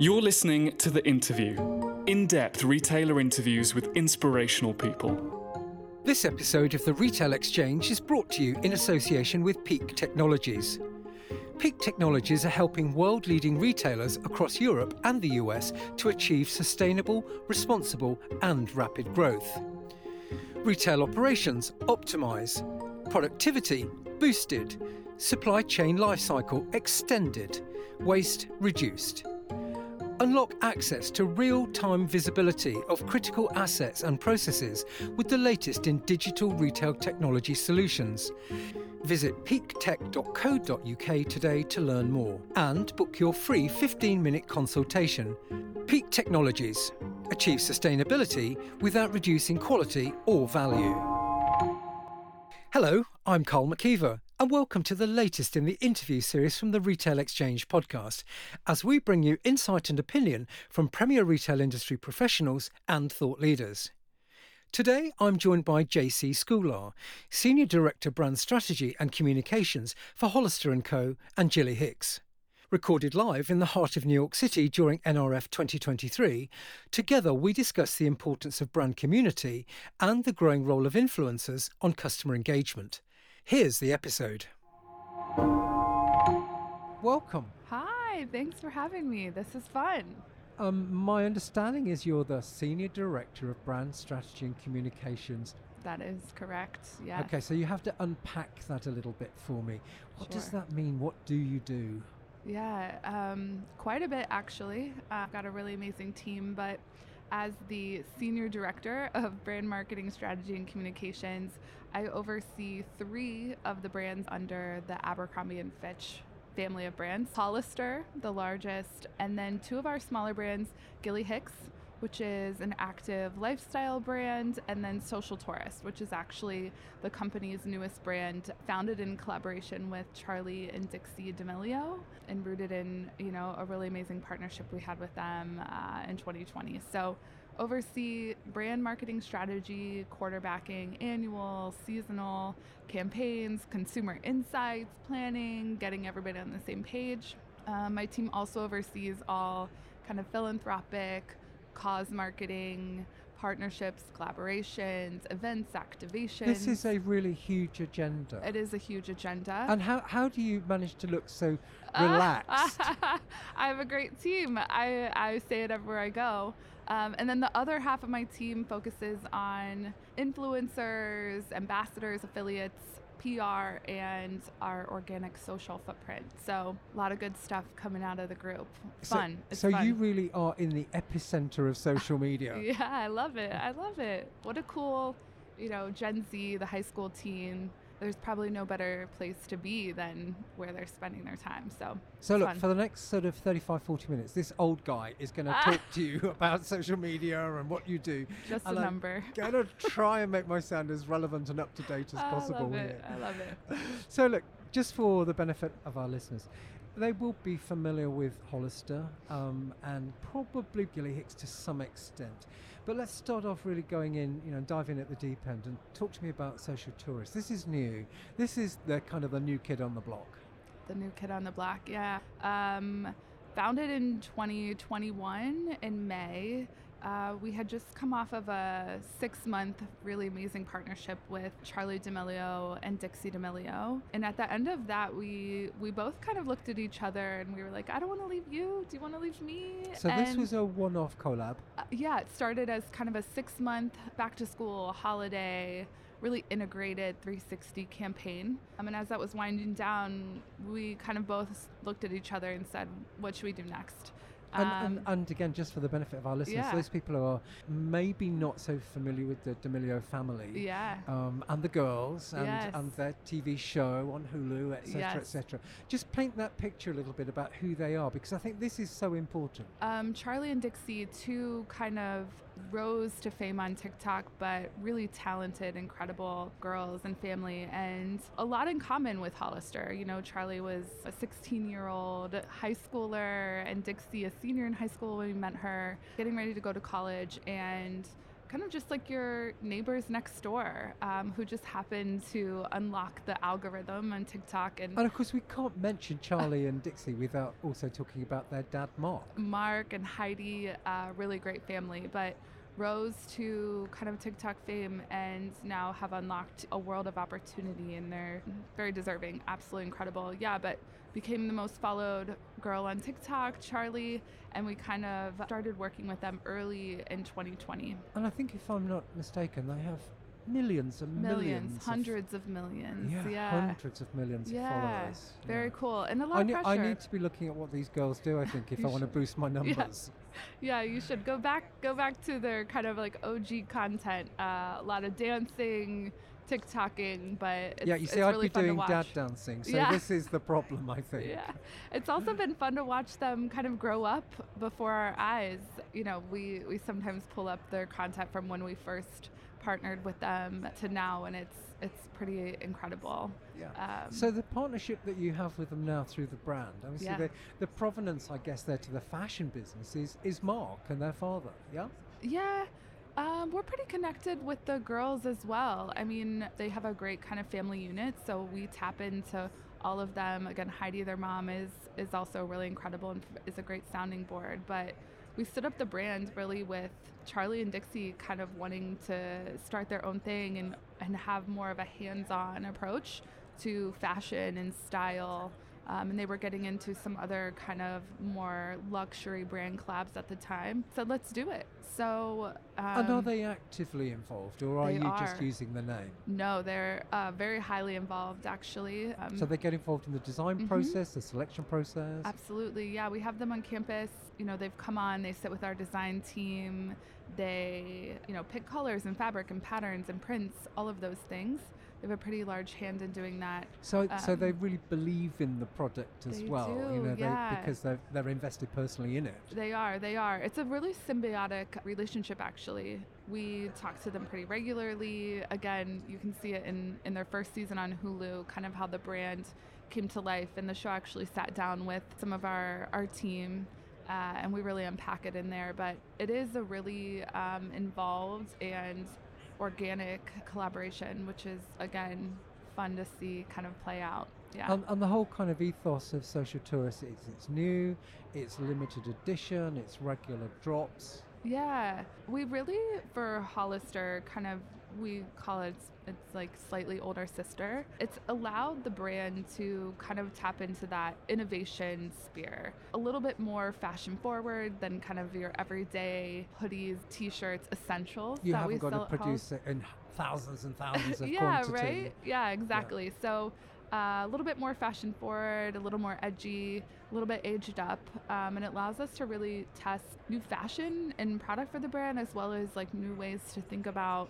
You're listening to The Interview in depth retailer interviews with inspirational people. This episode of the Retail Exchange is brought to you in association with Peak Technologies. Peak Technologies are helping world leading retailers across Europe and the US to achieve sustainable, responsible, and rapid growth. Retail operations optimise, productivity boosted, supply chain lifecycle extended, waste reduced. Unlock access to real time visibility of critical assets and processes with the latest in digital retail technology solutions. Visit peaktech.co.uk today to learn more and book your free 15 minute consultation. Peak Technologies. Achieve sustainability without reducing quality or value. Hello, I'm Karl McKeever, and welcome to the latest in the interview series from the Retail Exchange podcast, as we bring you insight and opinion from premier retail industry professionals and thought leaders. Today, I'm joined by Jacee Scoular, Senior Director Brand Strategy and Communications for Hollister & Co. and Gilly Hicks. Recorded live in the heart of New York City during NRF 2023, together we discuss the importance of brand community and the growing role of influencers on customer engagement. Here's the episode. Welcome. Hi, thanks for having me. This is fun. Um, my understanding is you're the Senior Director of Brand Strategy and Communications. That is correct. Yeah. Okay, so you have to unpack that a little bit for me. What does that mean? What do you do? Yeah, um, quite a bit actually. I've got a really amazing team, but as the senior director of brand marketing strategy and communications, I oversee three of the brands under the Abercrombie and Fitch family of brands. Hollister, the largest, and then two of our smaller brands, Gilly Hicks, which is an active lifestyle brand, and then Social Tourist, which is actually the company's newest brand, founded in collaboration with Charlie and Dixie D'Amelio, and rooted in you know a really amazing partnership we had with them uh, in 2020. So oversee brand marketing strategy, quarterbacking, annual, seasonal campaigns, consumer insights, planning, getting everybody on the same page. Uh, my team also oversees all kind of philanthropic, cause marketing, partnerships, collaborations, events, activations. This is a really huge agenda. it is a huge agenda. and how, how do you manage to look so relaxed? I have a great team. I, I say it everywhere I go. Um, and then the other half of my team focuses on influencers, ambassadors, affiliates, PR, and our organic social footprint. So a lot of good stuff coming out of the group. So- Fun. It's so fun. you really are in the epicenter of social media. Yeah, I love it. I love it. What a cool, you know, Gen Z, the high school teen. There's probably no better place to be than where they're spending their time. So, So look, fun. for the next sort of 35, 40 minutes, this old guy is going to ah. talk to you about social media and what you do. Just a and I'm number. going to try and make my sound as relevant and up to date as I possible love it. here. I love it. So look, just for the benefit of our listeners, they will be familiar with Hollister um, and probably Gilly Hicks to some extent. But let's start off really going in, you know, dive in at the deep end and talk to me about social tourists. This is new. This is the kind of the new kid on the block. The new kid on the block, yeah. Um, founded in 2021 in May. Uh, we had just come off of a six month, really amazing partnership with Charlie D'Amelio and Dixie D'Amelio. And at the end of that, we we both kind of looked at each other and we were like, I don't want to leave you. Do you want to leave me? So this was a one-off collab. uh, yeah, it started as kind of a six month back to school holiday, really integrated 360 campaign. Um, and as that was winding down, we kind of both looked at each other and said, what should we do next? And, Um, and, and again, just for the benefit of our listeners, yeah. those people who are maybe not so familiar with the D'Amelio family. yeah. Um, and the girls and, Yes. and their TV show on Hulu, etc., Yes. etc. Just paint that picture a little bit about who they are, because I think this is so important. Um, Charlie and Dixie, two kind of rose to fame on TikTok, but really talented, incredible girls and family, and a lot in common with Hollister. You know, Charlie was a 16 year old high schooler, and Dixie, a senior in high school when we met her, getting ready to go to college, and kind of just like your neighbors next door um, who just happened to unlock the algorithm on TikTok. And, and of course, we can't mention Charlie and Dixie without also talking about their dad, Mark. Mark and Heidi, uh, really great family. But rose to kind of TikTok fame and now have unlocked a world of opportunity and they're very deserving, absolutely incredible. Yeah, but became the most followed girl on TikTok, Charlie, and we kind of started working with them early in 2020. And I think if I'm not mistaken, they have millions and millions, millions hundreds of, of millions. Yeah, yeah, hundreds of millions yeah, of followers. Very yeah. cool. And a lot I of need, pressure. I need to be looking at what these girls do, I think, if I want to boost my numbers. Yeah. you should go back go back to their kind of like OG content. Uh, a lot of dancing, TikToking, but it's, yeah, you see, I'd really be doing dad dancing, so yeah. this is the problem, I think. Yeah, it's also been fun to watch them kind of grow up before our eyes. You know, we we sometimes pull up their content from when we first partnered with them to now, and it's it's pretty incredible. Yeah. Um, so the partnership that you have with them now through the brand, obviously Yeah. the, the provenance, I guess, there to the fashion business is, is Mark and their father, yeah? Yeah. Um, we're pretty connected with the girls as well. I mean, they have a great kind of family unit, so we tap into all of them. Again, Heidi, their mom, is is also really incredible and is a great sounding board. But we stood up the brand really with Charlie and Dixie kind of wanting to start their own thing and and have more of a hands-on approach to fashion and style. Um, and they were getting into some other kind of more luxury brand collabs at the time. So let's do it. So um, and are they actively involved, or are you just using the name? No, they're uh, very highly involved actually. Um, So they get involved in the design Mhm. process, the selection process? Absolutely, yeah. We have them on campus. You know, they've come on. They sit with our design team. They, you know, pick colors and fabric and patterns and prints, all of those things. They have a pretty large hand in doing that. So, so they um, really believe in the product as they well, you do, know, they, yeah. because they're, they're invested personally in it. They are, they are. It's a really symbiotic relationship, actually. We talk to them pretty regularly. Again, you can see it in, in their first season on Hulu, kind of how the brand came to life. And the show actually sat down with some of our, our team. Uh, and we really unpack it in there, but it is a really um, involved and organic collaboration, which is again fun to see kind of play out. Yeah. And, and the whole kind of ethos of Social Tourist is it's new, it's limited edition, it's regular drops. Yeah, we really for Hollister kind of we call it it's like slightly older sister. It's allowed the brand to kind of tap into that innovation sphere. A little bit more fashion forward than kind of your everyday hoodies, t-shirts, essentials You that we haven't got sell to produce it in thousands and thousands of yeah, quantity. right? Yeah, exactly. So uh, a little bit more fashion forward, a little more edgy, a little bit aged up, um, and it allows us to really test new fashion and product for the brand, as well as like new ways to think about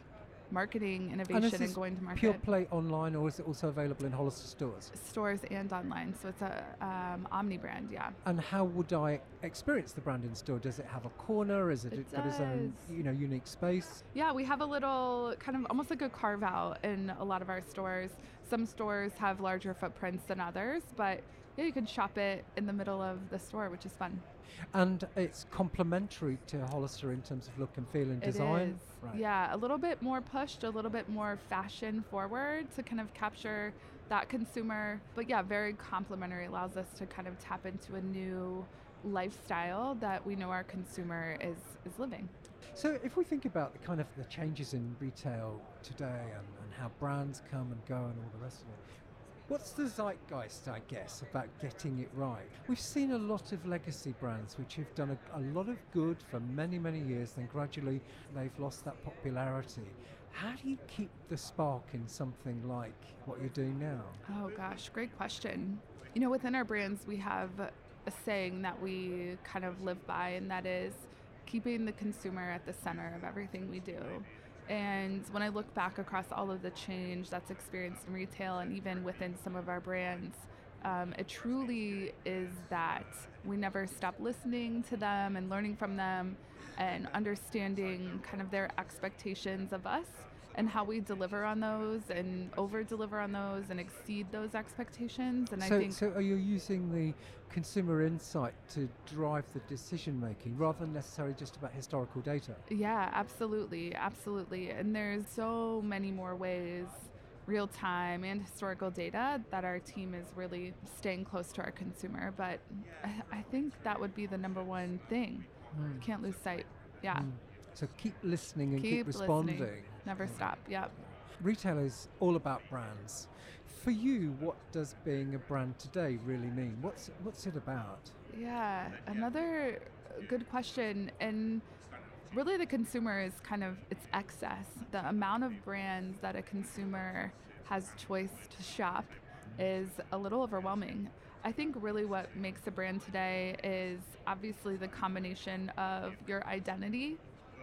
marketing, And innovation, and, this going to market. pure play online, or is it also available in Hollister stores? Stores and online, so it's a um, omni brand, yeah. And how would I experience the brand in store? Does it have a corner? Is it, It got its own, you know, unique space? Yeah, we have a little kind of almost like a carve out in a lot of our stores. Some stores have larger footprints than others, but yeah, you can shop it in the middle of the store, which is fun. And it's complementary to Hollister in terms of look and feel and It design. is. Right. Yeah, a little bit more pushed, a little bit more fashion forward to kind of capture that consumer. But yeah, very complementary. Allows us to kind of tap into a new lifestyle that we know our consumer is is living. So if we think about the kind of the changes in retail today and, and how brands come and go and all the rest of it, what's the zeitgeist, I guess, about getting it right? We've seen a lot of legacy brands which have done a, a lot of good for many, many years, then gradually they've lost that popularity. How do you keep the spark in something like what you're doing now? Oh gosh, great question. You know, within our brands, we have a saying that we kind of live by, and that is keeping the consumer at the center of everything we do. And when I look back across all of the change that's experienced in retail and even within some of our brands, um, it truly is that we never stop listening to them and learning from them and understanding kind of their expectations of us and how we deliver on those and over deliver on those and exceed those expectations. And so, I think so are you using the consumer insight to drive the decision making rather than necessarily just about historical data? Yeah, absolutely, absolutely. And there's so many more ways, real time and historical data, that our team is really staying close to our consumer. But I, I think that would be the number one thing. Mm. You can't lose sight. Yeah, Mm. So keep listening and keep, Keep responding. listening. Never stop. Yeah. Retail is all about brands. For you, what does being a brand today really mean? What's what's it about? Yeah, another good question. And really, the consumer is kind of its excess. The amount of brands that a consumer has choice to shop is a little overwhelming. I think really what makes a brand today is obviously the combination of your identity,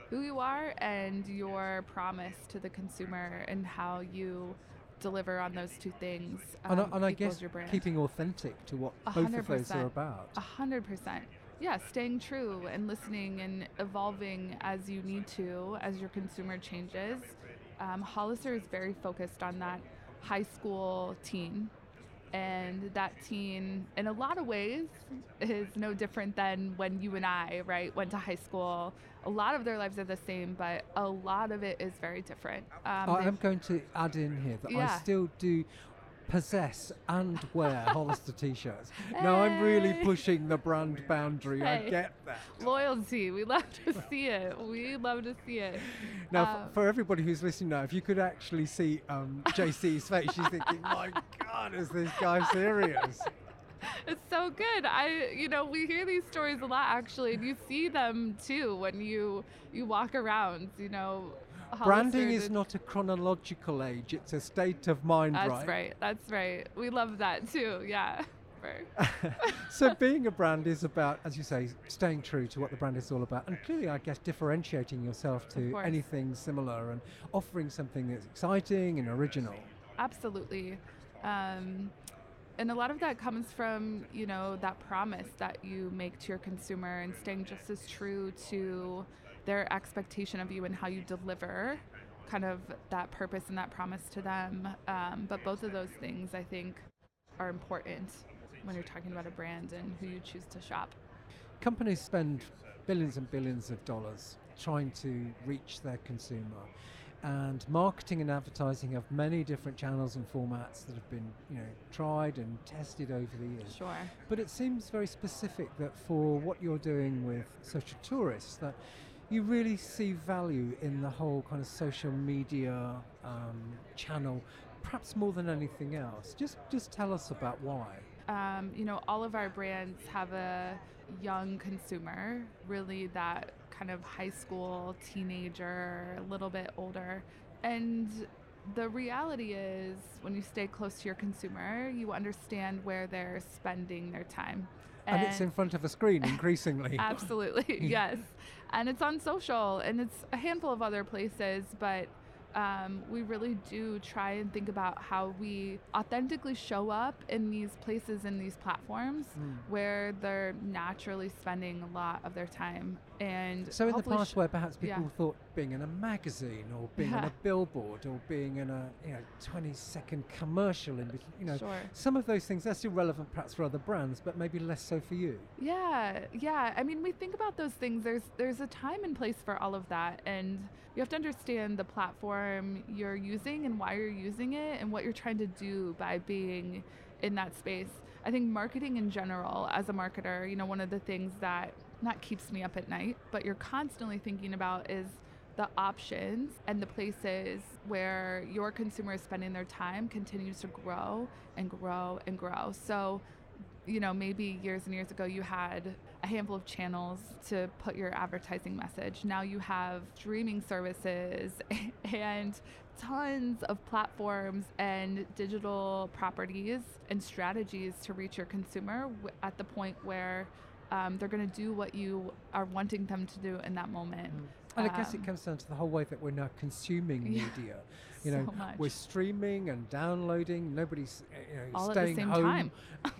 who you are, and your promise to the consumer and how you deliver on those two things. and I, um, and I guess keeping authentic to what both of those are about. A hundred percent. Yeah, staying true and listening and evolving as you need to as your consumer changes. Um, Hollister is very focused on that high school teen. And that teen, in a lot of ways, is no different than when you and I, right, went to high school. A lot of their lives are the same, but a lot of it is very different. Um, i'm going to add in here that I still do possess and wear Hollister t-shirts. Now I'm really pushing the brand boundary. I get that. loyalty. We love to see it. We love to see it. Now, Um, f- for everybody who's listening now, if you could actually see um, Jacee's face, she's thinking, "My God, is this guy serious?" It's so good. I, you know, we hear these stories a lot actually, and you see them too when you you walk around. You know, Branding is not a chronological age; it's a state of mind, right. That's right? right. That's right. We love that too. Yeah. So being a brand is about, as you say, staying true to what the brand is all about, and clearly, I guess, differentiating yourself to anything similar and offering something that's exciting and original. Absolutely. Um, and a lot of that comes from, you know, that promise that you make to your consumer and staying just as true to their expectation of you and how you deliver kind of that purpose and that promise to them. Um, but both of those things, I think, are important when you're talking about a brand and who you choose to shop. Companies spend billions and billions of dollars trying to reach their consumer. And marketing and advertising have many different channels and formats that have been, you know, tried and tested over the years. Sure. But it seems very specific that for what you're doing with social tourists, that you really see value in the whole kind of social media um, channel, perhaps more than anything else. Just, just tell us about why. um, you know, all of our brands have a young consumer, really that kind of high school, teenager, a little bit older. And the reality is, when you stay close to your consumer, you understand where they're spending their time. And, it's in front of a screen increasingly. Absolutely, yes. And it's on social and it's a handful of other places, but um, we really do try and think about how we authentically show up in these places and these platforms Mm. where they're naturally spending a lot of their time. And So in the past, where perhaps people yeah. thought being in a magazine or being on a billboard or being in a you know 20 second commercial, in bet- you know, Sure. some of those things they're still relevant perhaps for other brands, but maybe less so for you. Yeah, yeah. I mean, we think about those things. There's there's a time and place for all of that, and you have to understand the platform you're using and why you're using it, and what you're trying to do by being in that space. I think marketing in general, as a marketer, you know, one of the things that not keeps me up at night, but you're constantly thinking about is the options and the places where your consumer is spending their time continues to grow and grow and grow. So you know, maybe years and years ago you had a handful of channels to put your advertising message. Now you have streaming services and tons of platforms and digital properties and strategies to reach your consumer at the point where um, they're going to do what you are wanting them to do in that moment. And I guess it Um, comes down to the whole way that we're now consuming yeah. You know, So we're streaming and downloading. Nobody's uh, you know, All staying home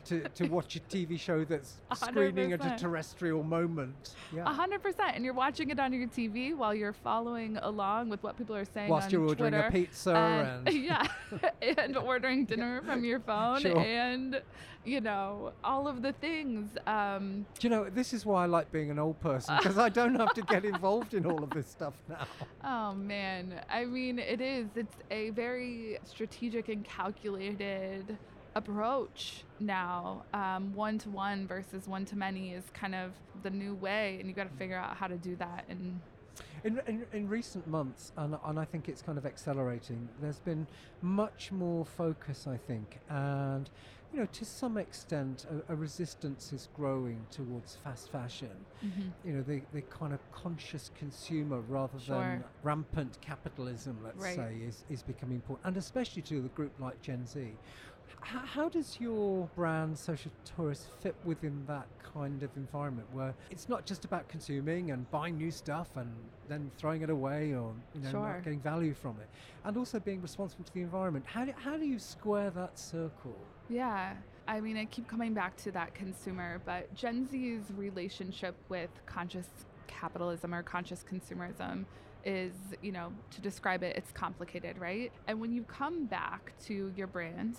to, to watch a TV show that's A hundred screening at a terrestrial moment. A Yeah. hundred percent, and you're watching it on your TV while you're following along with what people are saying Whilst on you're ordering Twitter. a pizza and, and, yeah, and ordering dinner from your phone, Sure. and you know all of the things. Um, Do you know, this is why I like being an old person because I don't have to get involved in all of this stuff now. oh man, I mean, it is. It's a very strategic and calculated approach now. One to one versus one to many is kind of the new way, and you've got to mm. figure out how to do that. And In, in, in recent months, and, and I think it's kind of accelerating, there's been much more focus, I think, and you know, to some extent, a, a resistance is growing towards fast fashion. Mm-hmm. You know, the, the kind of conscious consumer rather Sure. than rampant capitalism, let's Right. say, is, is becoming important, and especially to the group like Gen Z. H- how does your brand, Social Tourist, fit within that kind of environment where it's not just about consuming and buying new stuff and then throwing it away or you know Sure. not getting value from it, and also being responsible to the environment? How do, how do you square that circle? Yeah. I mean, I keep coming back to that consumer, but Gen Z's relationship with conscious capitalism or conscious consumerism is, you know, to describe it, it's complicated, right? And when you come back to your brand,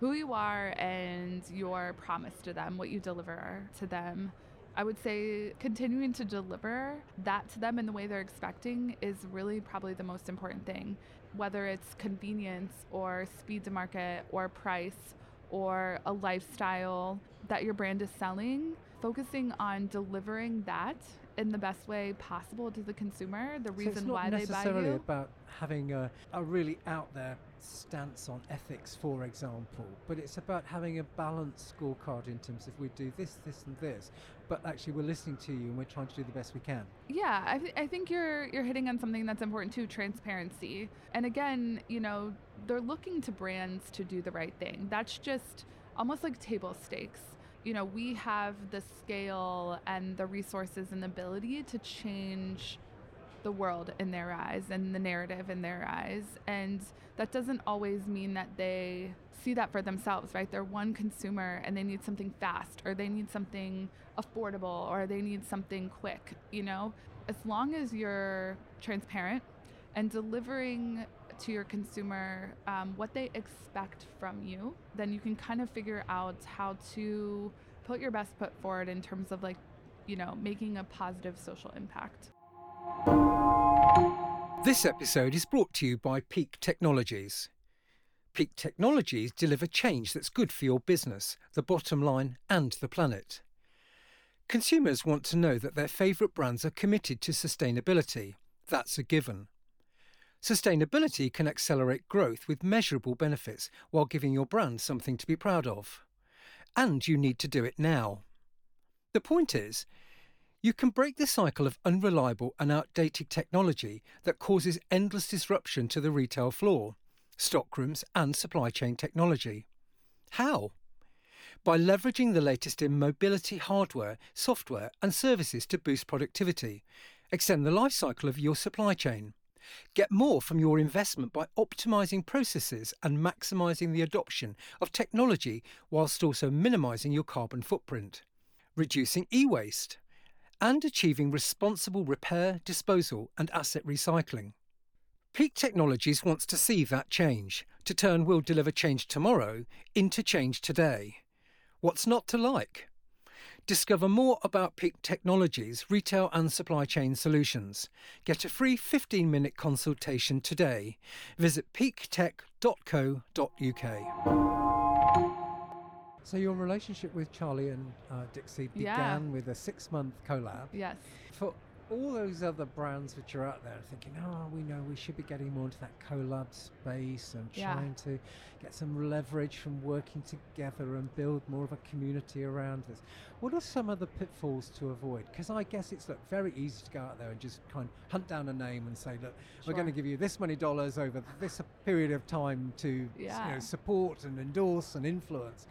who you are and your promise to them, what you deliver to them, I would say continuing to deliver that to them in the way they're expecting is really probably the most important thing. Whether it's convenience or speed to market or price or a lifestyle that your brand is selling, focusing on delivering that in the best way possible to the consumer, the So reason it's not why they buy necessarily you. about having a, a really out there stance on ethics, for example, but it's about having a balanced scorecard in terms of we do this, this, and this, but actually we're listening to you and we're trying to do the best we can. Yeah, I, th- I think you're you're hitting on something that's important too, transparency. And again, you know, they're looking to brands to do the right thing. That's just almost like table stakes. You know, we have the scale and the resources and the ability to change the world in their eyes and the narrative in their eyes. And that doesn't always mean that they see that for themselves, right? They're one consumer and they need something fast or they need something affordable or they need something quick, you know? As long as you're transparent and delivering to your consumer um, what they expect from you, then you can kind of figure out how to put your best foot forward in terms of like, you know, making a positive social impact. This episode is brought to you by Peak Technologies. Peak Technologies deliver change that's good for your business, the bottom line, and the planet. Consumers want to know that their favourite brands are committed to sustainability. That's a given. Sustainability can accelerate growth with measurable benefits while giving your brand something to be proud of. And you need to do it now. The point is, you can break the cycle of unreliable and outdated technology that causes endless disruption to the retail floor, stockrooms, and supply chain technology. How? By leveraging the latest in mobility hardware, software, and services to boost productivity, extend the life cycle of your supply chain. Get more from your investment by optimizing processes and maximizing the adoption of technology whilst also minimizing your carbon footprint. Reducing e waste and achieving responsible repair, disposal, and asset recycling. Peak Technologies wants to see that change, to turn Will Deliver Change Tomorrow into change today. What's not to like? Discover more about Peak Technologies, retail and supply chain solutions. Get a free 15 minute consultation today. Visit peaktech.co.uk. So, your relationship with Charlie and uh, Dixie Yeah. began with a six month collab. Yes. For all those other brands which are out there thinking, oh, we know we should be getting more into that collab space and Yeah. trying to get some leverage from working together and build more of a community around this. What are some of the pitfalls to avoid? Because I guess it's look, very easy to go out there and just kind of hunt down a name and say, look, we're going to give you this many dollars over this period of time to you know, support and endorse and influence.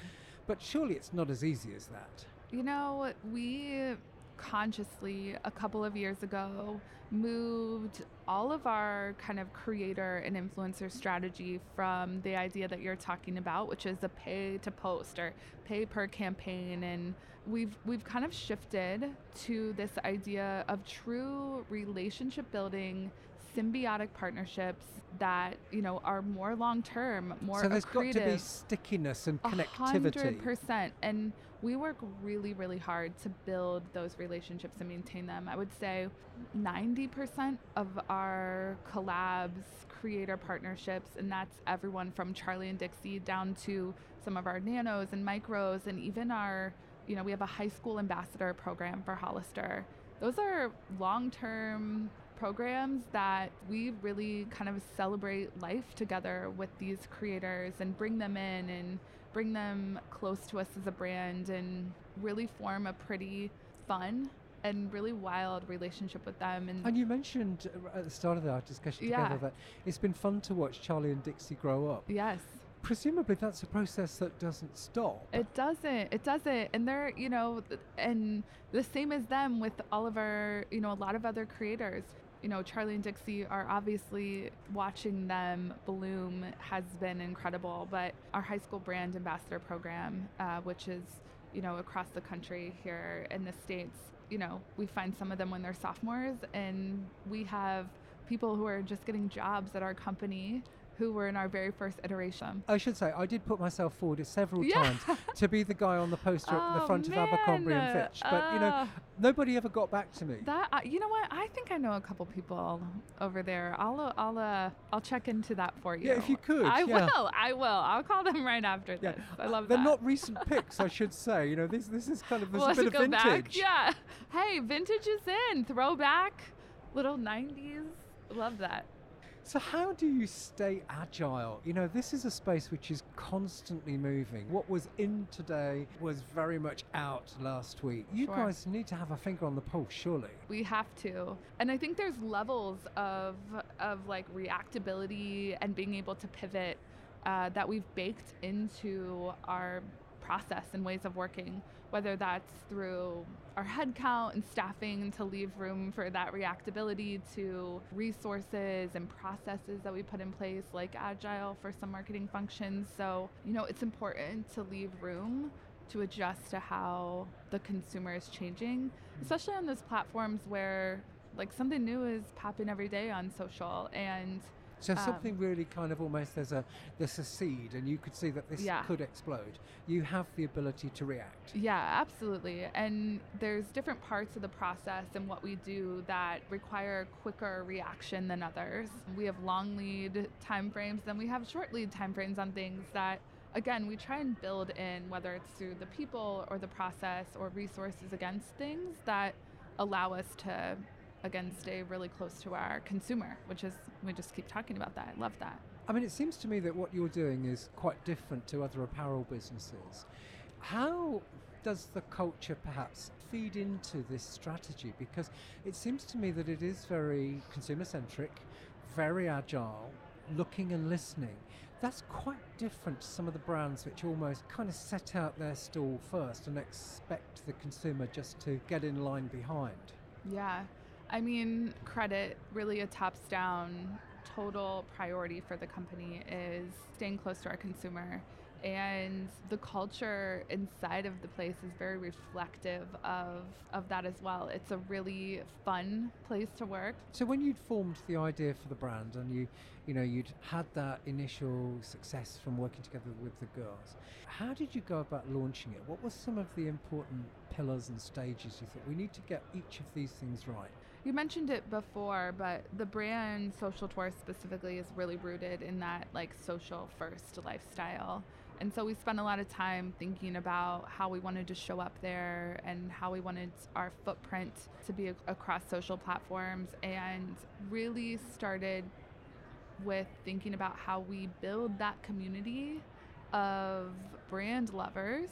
But surely it's not as easy as that. You know, we consciously a couple of years ago moved all of our kind of creator and influencer strategy from the idea that you're talking about which is a pay to post or pay per campaign. And we've we've kind of shifted to this idea of true relationship building symbiotic partnerships that you know are more long term, more so there's accretive. got to be stickiness and connectivity. hundred percent, and we work really, really hard to build those relationships and maintain them. I would say ninety percent of our collabs, creator partnerships, and that's everyone from Charlie and Dixie down to some of our nanos and micros, and even our you know we have a high school ambassador program for Hollister. Those are long term programs that we really kind of celebrate life together with these creators and bring them in and bring them close to us as a brand and really form a pretty fun and really wild relationship with them. And, And you mentioned at the start of our discussion Yeah. together that it's been fun to watch Charlie and Dixie grow up. yes, Presumably, that's a process that doesn't stop. It doesn't. It doesn't. And they're, you know, and the same as them with all of our, you know, a lot of other creators. You know, Charlie and Dixie are obviously watching them bloom has been incredible. But our high school brand ambassador program, uh, which is, you know, across the country here in the States, you know, we find some of them when they're sophomores, and we have people who are just getting jobs at our company who were in our very first iteration. I should say, I did put myself forward several Yeah. times to be the guy on the poster at the Oh, front of Abercrombie and. Fitch. But, you know, Uh, nobody ever got back to me. That uh, you know what? I think I know a couple people over there. I'll uh, I'll uh, I'll check into that for you. Yeah, if you could, I yeah. will. I will. I'll call them right after Yeah, this. I love that. They're that. not recent picks, I should say. You know, this this is kind of there's we'll a have bit of go vintage. back. Yeah. Hey, vintage is in. Throwback, little '90s. Love that. So how do you stay agile? You know, this is a space which is constantly moving. What was in today was very much out last week. You Sure. guys need to have a finger on the pulse, surely. We have to. And I think there's levels of of like reactability and being able to pivot uh, that we've baked into our process and ways of working, whether that's through our headcount and staffing to leave room for that reactability to resources and processes that we put in place like agile for some marketing functions. So, you know, it's important to leave room to adjust to how the consumer is changing, especially on those platforms where like something new is popping every day on social and So Um, something really kind of almost there's a there's a seed, and you could see that this Yeah. could explode. You have the ability to react. yeah, absolutely. And there's different parts of the process and what we do that require quicker reaction than others. We have long lead time frames, then we have short lead time frames on things that again, we try and build in whether it's through the people or the process or resources against things that allow us to again stay really close to our consumer, which is we just keep talking about that. I love that. I mean, it seems to me that what you're doing is quite different to other apparel businesses. How does the culture perhaps feed into this strategy? Because it seems to me that it is very consumer centric, very agile, looking and listening. That's quite different to some of the brands which almost kind of set out their stall first and expect the consumer just to get in line behind. Yeah. I mean, credit, really a tops down total priority for the company is staying close to our consumer. And the culture inside of the place is very reflective of, of that as well. It's a really fun place to work. So when you'd formed the idea for the brand and you, you know, you'd had that initial success from working together with the girls, how did you go about launching it? What were some of the important pillars and stages you thought we need to get each of these things right? You mentioned it before, but the brand Social Tourist specifically is really rooted in that like social first lifestyle. And so we spent a lot of time thinking about how we wanted to show up there and how we wanted our footprint to be ac- across social platforms and really started with thinking about how we build that community of brand lovers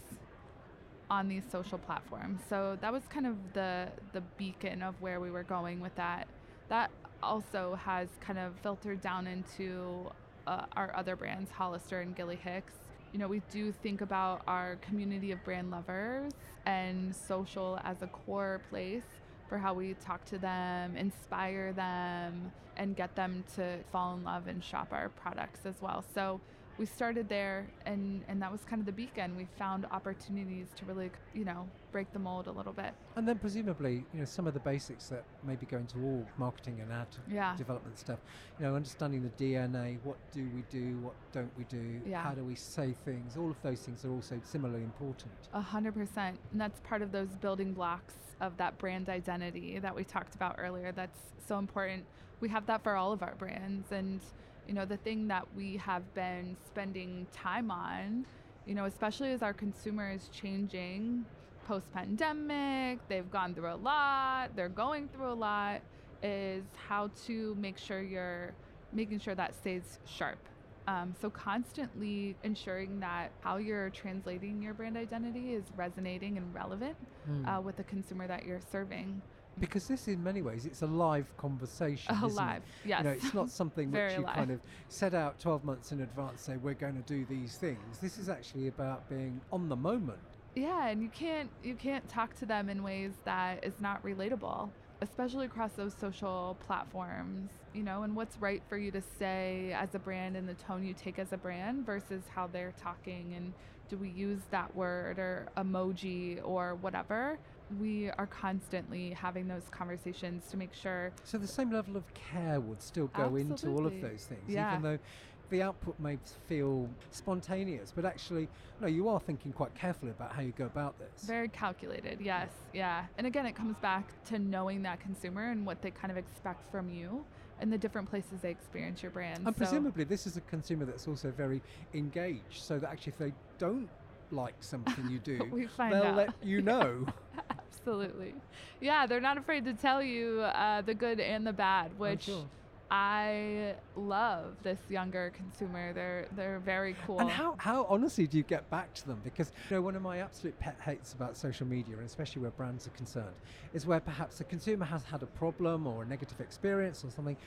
on these social platforms. So that was kind of the the beacon of where we were going with that. That also has kind of filtered down into uh, our other brands, Hollister and Gilly Hicks. you know, we do think about our community of brand lovers and social as a core place for how we talk to them, inspire them, and get them to fall in love and shop our products as well. So we started there and and that was kind of the beacon. We found opportunities to really you know break the mold a little bit. And then presumably you know some of the basics that maybe go into all marketing and ad yeah. development stuff you know understanding the dna what do we do what don't we do yeah. how do we say things all of those things are also similarly important. A hundred percent. And that's part of those building blocks of that brand identity that we talked about earlier that's so important. We have that for all of our brands and you know, the thing that we have been spending time on, you know, especially as our consumer is changing post pandemic, they've gone through a lot, they're going through a lot, is how to make sure you're making sure that stays sharp. Um, so constantly ensuring that how you're translating your brand identity is resonating and relevant mm. uh, with the consumer that you're serving because this in many ways it's a live conversation alive yes. You know it's not something which you kind of set out 12 months in advance say we're going to do these things. This is actually about being on the moment. Yeah and you can't you can't talk to them in ways that is not relatable especially across those social platforms you know and what's right for you to say as a brand and the tone you take as a brand versus how they're talking and do we use that word or emoji or whatever we are constantly having those conversations to make sure. So the same level of care would still go Absolutely. into all of those things, yeah. even though the output may feel spontaneous, but actually, no, you are thinking quite carefully about how you go about this. Very calculated, yes, yeah. And again, it comes back to knowing that consumer and what they kind of expect from you and the different places they experience your brand. And so presumably, this is a consumer that's also very engaged, so that actually, if they don't like something you do, we find they'll out. let you know. Absolutely. Yeah, they're not afraid to tell you uh, the good and the bad, which sure. I love this younger consumer. They're they're very cool. And how, how honestly do you get back to them? Because you know one of my absolute pet hates about social media, and especially where brands are concerned, is where perhaps a consumer has had a problem or a negative experience or something,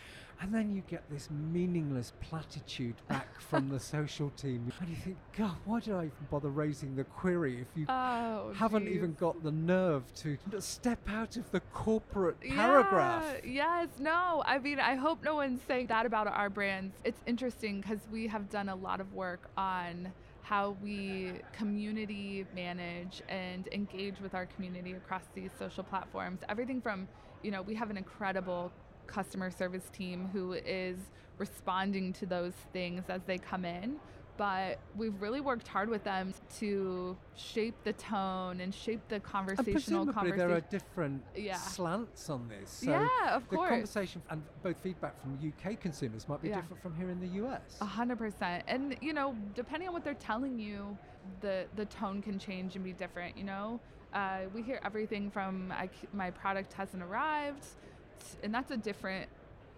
and then you get this meaningless platitude back from the social team. And you think, God, why did I even bother raising the query if you oh, haven't geez. even got the nerve to step out of the corporate paragraph? Yeah, yes, no. I mean, I hope no one's saying that about our brands. It's interesting because we have done a lot of work on how we community manage and engage with our community across these social platforms. Everything from, you know, we have an incredible customer service team who is responding to those things as they come in but we've really worked hard with them to shape the tone and shape the conversational and conversation. there are different yeah. slants on this. So yeah, of the course. conversation and both feedback from UK consumers might be yeah. different from here in the US. A hundred percent. And you know, depending on what they're telling you, the the tone can change and be different. You know, uh, we hear everything from my product hasn't arrived and that's a different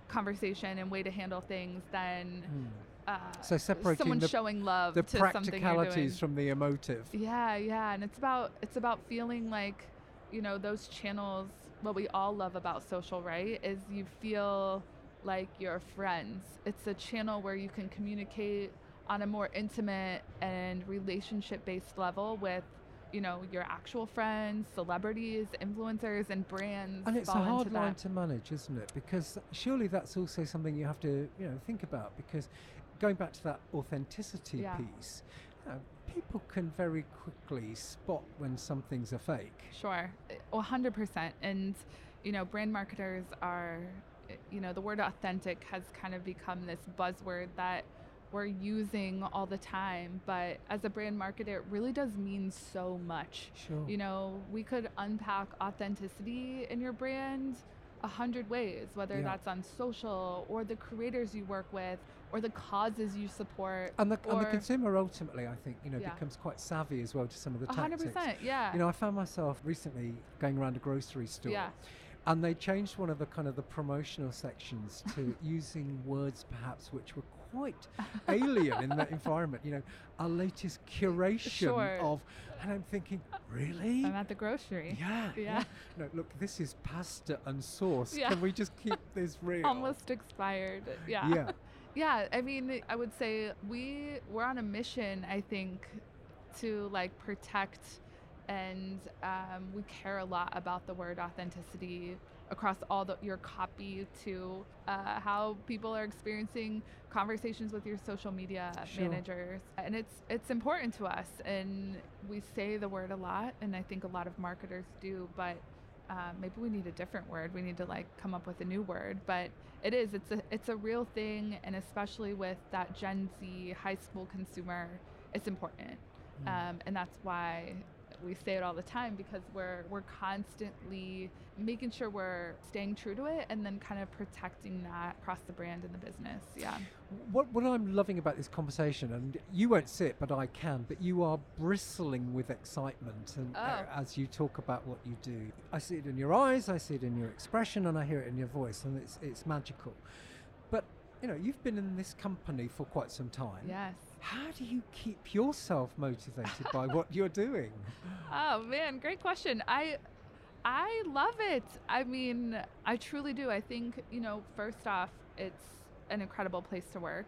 conversation and way to handle things than mm. Uh, so separating someone the, showing love the to practicalities from the emotive yeah yeah and it's about it's about feeling like you know those channels what we all love about social right is you feel like you're friends it's a channel where you can communicate on a more intimate and relationship based level with you know your actual friends, celebrities, influencers, and brands. And it's a hard line to manage, isn't it? Because surely that's also something you have to you know think about. Because going back to that authenticity yeah. piece, you know, people can very quickly spot when something's a fake. Sure, hundred percent. And you know, brand marketers are, you know, the word authentic has kind of become this buzzword that we're using all the time but as a brand marketer it really does mean so much sure you know we could unpack authenticity in your brand a hundred ways whether yeah. that's on social or the creators you work with or the causes you support and the, and the consumer ultimately i think you know yeah. becomes quite savvy as well to some of the 100% tactics yeah you know i found myself recently going around a grocery store yeah and they changed one of the kind of the promotional sections to using words perhaps which were quite alien in that environment. You know, our latest curation sure. of, and I'm thinking, really? I'm at the grocery. Yeah, yeah. yeah. No, look, this is pasta and sauce. Yeah. Can we just keep this real? Almost expired. Yeah. Yeah. Yeah, I mean, I would say we we're on a mission. I think to like protect and um, we care a lot about the word authenticity across all the, your copy to uh, how people are experiencing conversations with your social media Sure. managers and it's it's important to us and we say the word a lot and i think a lot of marketers do but uh, maybe we need a different word we need to like come up with a new word but it is it's a it's a real thing and especially with that gen z high school consumer it's important Mm. um, and that's why we say it all the time because we're we're constantly making sure we're staying true to it and then kind of protecting that across the brand and the business. Yeah. What, what I'm loving about this conversation, and you won't see it, but I can, but you are bristling with excitement and, uh, Oh. as you talk about what you do. I see it in your eyes, I see it in your expression, and I hear it in your voice, and it's, it's magical. But, you know, you've been in this company for quite some time. Yes. How do you keep yourself motivated by what you're doing? Oh man, great question. I I love it. I mean, I truly do. I think, you know, first off, it's an incredible place to work.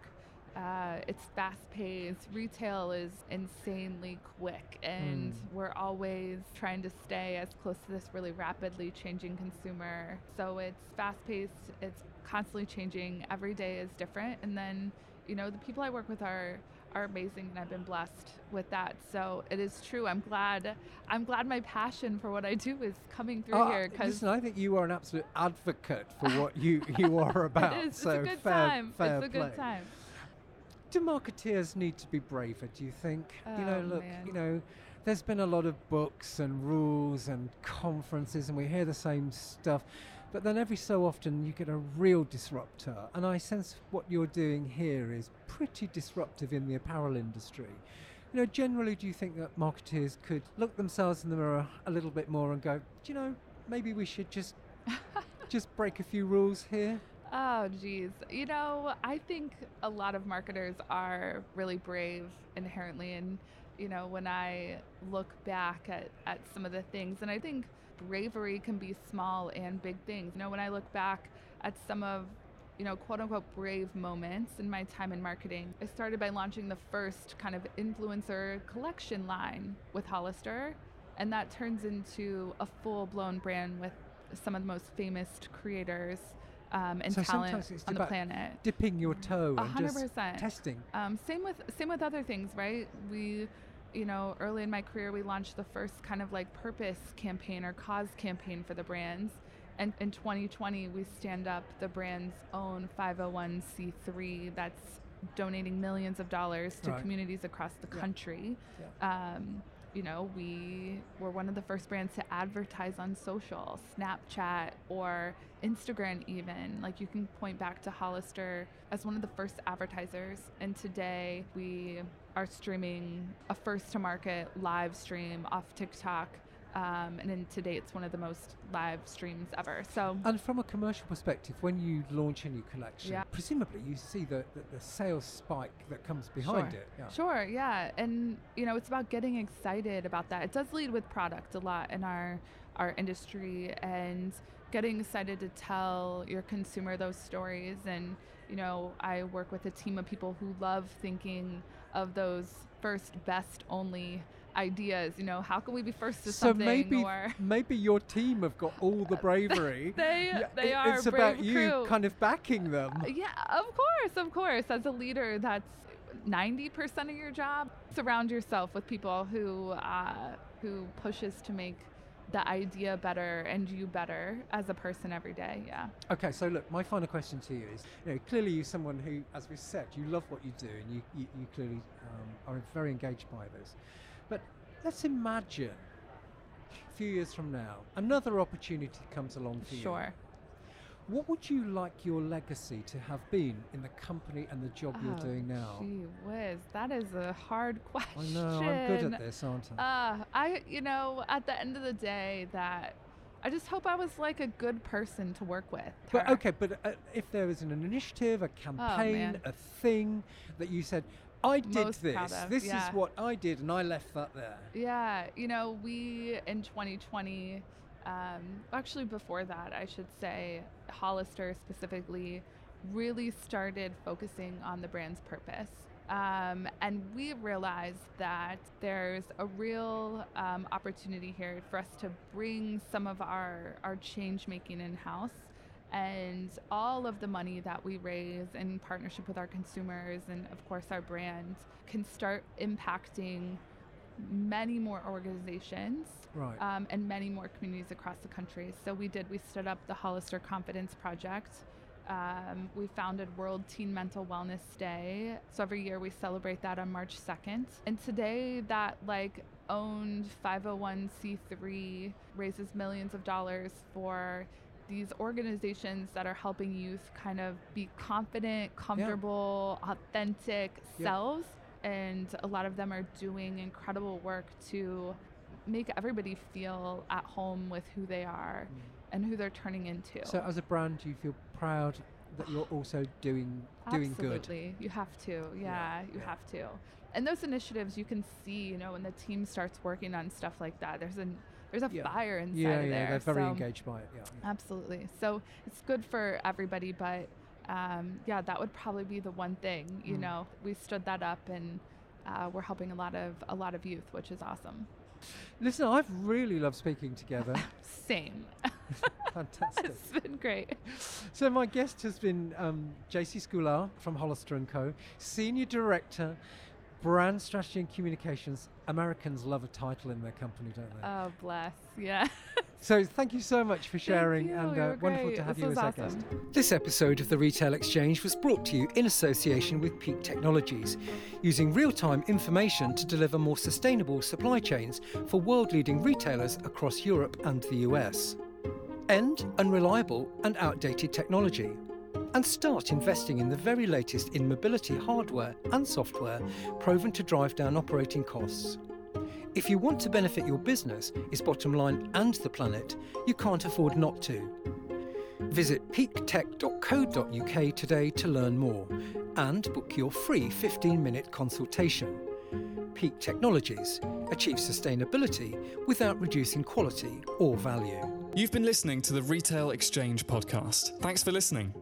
Uh, it's fast paced. Retail is insanely quick, and Mm. we're always trying to stay as close to this really rapidly changing consumer. So it's fast paced, it's constantly changing. Every day is different. And then, you know, the people I work with are are amazing and I've been blessed with that. So it is true. I'm glad I'm glad my passion for what I do is coming through Oh, here cuz listen, I think you are an absolute advocate for what you, you are about. it is, it's a good fair, time. fair it's a good time. Do marketeers need to be braver, do you think? Oh, you know, Oh, look, man. you know, there's been a lot of books and rules and conferences, and we hear the same stuff. But then every so often you get a real disruptor. And I sense what you're doing here is pretty disruptive in the apparel industry. You know, generally, do you think that marketeers could look themselves in the mirror a little bit more and go, do you know, maybe we should just just break a few rules here? Oh, geez. You know, I think a lot of marketers are really brave inherently. And, you know, when I look back at, at some of the things, and I think bravery can be small and big things. You know, when I look back at some of, you know, quote unquote brave moments in my time in marketing, I started by launching the first kind of influencer collection line with Hollister. And that turns into a full blown brand with some of the most famous creators um, and So talent on the planet. Dipping your toe hundred just percent. testing. Um, same with same with other things, right? We, you know, early in my career, we launched the first kind of like purpose campaign or cause campaign for the brands. And in 2020, we stand up the brand's own 501c3 that's donating millions of dollars to Right. communities across the Yeah. country. Um, you know, we were one of the first brands to advertise on social, Snapchat or Instagram, even. Like you can point back to Hollister as one of the first advertisers. And today we are streaming a first to market live stream off TikTok. Um, and then today it's one of the most live streams ever. So And from a commercial perspective, when you launch a new collection, Yeah. presumably you see the, the, the sales spike that comes behind Sure. it. Yeah. Sure, yeah. And you know, it's about getting excited about that. It does lead with product a lot in our our industry and getting excited to tell your consumer those stories and you know, I work with a team of people who love thinking of those first best only ideas, you know, how can we be first to So something maybe or maybe your team have got all the bravery. They- Yeah, they it- are It's about brave you crew. kind of backing them. Uh, Yeah, of course, of course. As a leader, that's 90% of your job. Surround yourself with people who uh, who pushes to make the idea better and you better as a person every day. Yeah. Okay, so look, my final question to you is, you know, clearly you're someone who, as we said, you love what you do and you, you, you clearly um, are very engaged by this. But let's imagine a few years from now, another opportunity comes along for you. Sure. What would you like your legacy to have been in the company and the job you're Oh, doing now? Gee whiz, that is a hard question. I know, I'm good at this, aren't I? Uh, I, you know, at the end of the day, that I just hope I was like a good person to work with. but okay, but uh, if there was an initiative, a campaign, Oh, a thing that you said, I did this, this yeah. is what I did, and I left that there. Yeah, you know, we in 2020, um, actually before that, I should say, Hollister specifically, really started focusing on the brand's purpose. Um, and we realized that there's a real um, opportunity here for us to bring some of our, our change making in house. And all of the money that we raise in partnership with our consumers and, of course, our brand can start impacting many more organizations Right. um, and many more communities across the country. So we did. We stood up the Hollister Confidence Project. Um, we founded World Teen Mental Wellness Day. So every year we celebrate that on March 2nd. And today that like owned 501c3 raises millions of dollars for these organizations that are helping youth kind of be confident, comfortable, authentic Yeah. selves. And a lot of them are doing incredible work to make everybody feel at home with who they are and who they're turning into. Mm. So, as a brand, do you feel proud that you're also doing doing good? Absolutely. You have to. Yeah, Yeah, you yeah. have to. And those initiatives you can see, you know, when the team starts working on stuff like that. There's an there's a Yeah. fire inside Yeah, of yeah, there. they're very so- engaged by it. Yeah. yeah. Absolutely. So it's good for everybody, but um, yeah, that would probably be the one thing. You Mm. know, we stood that up, and uh, we're helping a lot of a lot of youth, which is awesome. Listen, I've really loved speaking together. Same. Fantastic. it's been great. So my guest has been um, Jacee Scoular from Hollister and Co, Senior Director, Brand Strategy and Communications. Americans love a title in their company, don't they? Oh, bless. Yeah. so thank you so much for sharing, and uh, wonderful to have This you as our guest. This episode of the Retail Exchange was brought to you in association with Peak Technologies, using real-time information to deliver more sustainable supply chains for world-leading retailers across Europe and the US. End unreliable and outdated technology. And start investing in the very latest in mobility hardware and software proven to drive down operating costs. If you want to benefit your business, its bottom line, and the planet, you can't afford not to. Visit peaktech.co.uk today to learn more and book your free 15 minute consultation. Peak Technologies achieve sustainability without reducing quality or value. You've been listening to the Retail Exchange podcast. Thanks for listening.